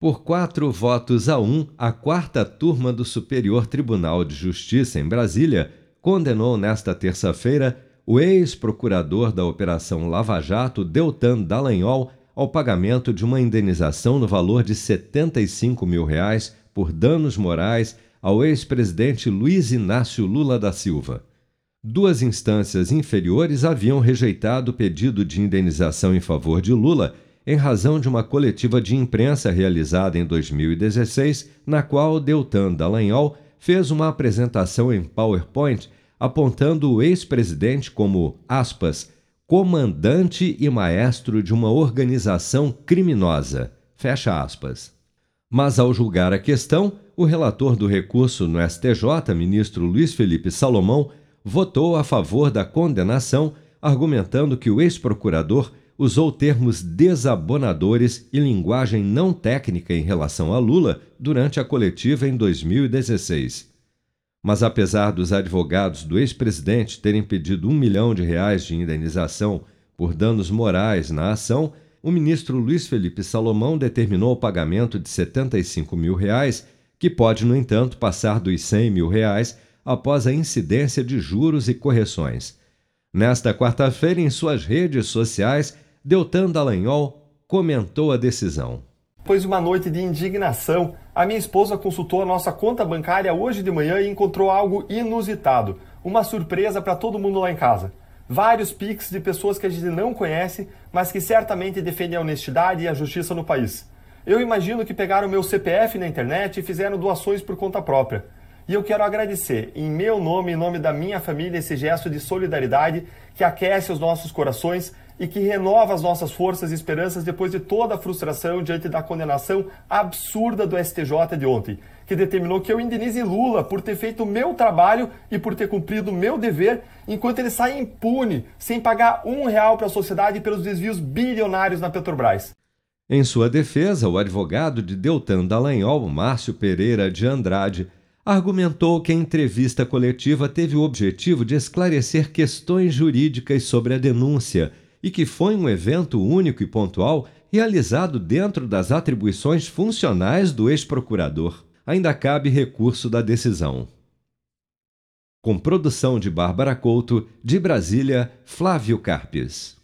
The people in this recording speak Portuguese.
Por quatro votos a um, a quarta turma do Superior Tribunal de Justiça em Brasília condenou nesta terça-feira o ex-procurador da Operação Lava Jato, Deltan Dallagnol, ao pagamento de uma indenização no valor de 75 mil reais por danos morais ao ex-presidente Luiz Inácio Lula da Silva. Duas instâncias inferiores haviam rejeitado o pedido de indenização em favor de Lula em razão de uma coletiva de imprensa realizada em 2016, na qual Deltan Dallagnol fez uma apresentação em PowerPoint apontando o ex-presidente como, aspas, comandante e maestro de uma organização criminosa, fecha aspas. Mas ao julgar a questão, o relator do recurso no STJ, ministro Luiz Felipe Salomão, votou a favor da condenação, argumentando que o ex-procurador usou termos desabonadores e linguagem não técnica em relação a Lula durante a coletiva em 2016. Mas apesar dos advogados do ex-presidente terem pedido um milhão de reais de indenização por danos morais na ação, o ministro Luiz Felipe Salomão determinou o pagamento de 75 mil reais, que pode, no entanto, passar dos 100 mil reais após a incidência de juros e correções. Nesta quarta-feira, em suas redes sociais, Deltan Dallagnol comentou a decisão. Depois de uma noite de indignação, a minha esposa consultou a nossa conta bancária hoje de manhã e encontrou algo inusitado, uma surpresa para todo mundo lá em casa. Vários pics de pessoas que a gente não conhece, mas que certamente defendem a honestidade e a justiça no país. Eu imagino que pegaram meu CPF na internet e fizeram doações por conta própria. E eu quero agradecer, em meu nome e em nome da minha família, esse gesto de solidariedade que aquece os nossos corações e que renova as nossas forças e esperanças depois de toda a frustração diante da condenação absurda do STJ de ontem, que determinou que eu indenize Lula por ter feito o meu trabalho e por ter cumprido o meu dever, enquanto ele sai impune, sem pagar um real para a sociedade pelos desvios bilionários na Petrobras. Em sua defesa, o advogado de Deltan Dallagnol, Márcio Pereira de Andrade, argumentou que a entrevista coletiva teve o objetivo de esclarecer questões jurídicas sobre a denúncia e que foi um evento único e pontual realizado dentro das atribuições funcionais do ex-procurador. Ainda cabe recurso da decisão. Com produção de Bárbara Couto, de Brasília, Flávio Carpes.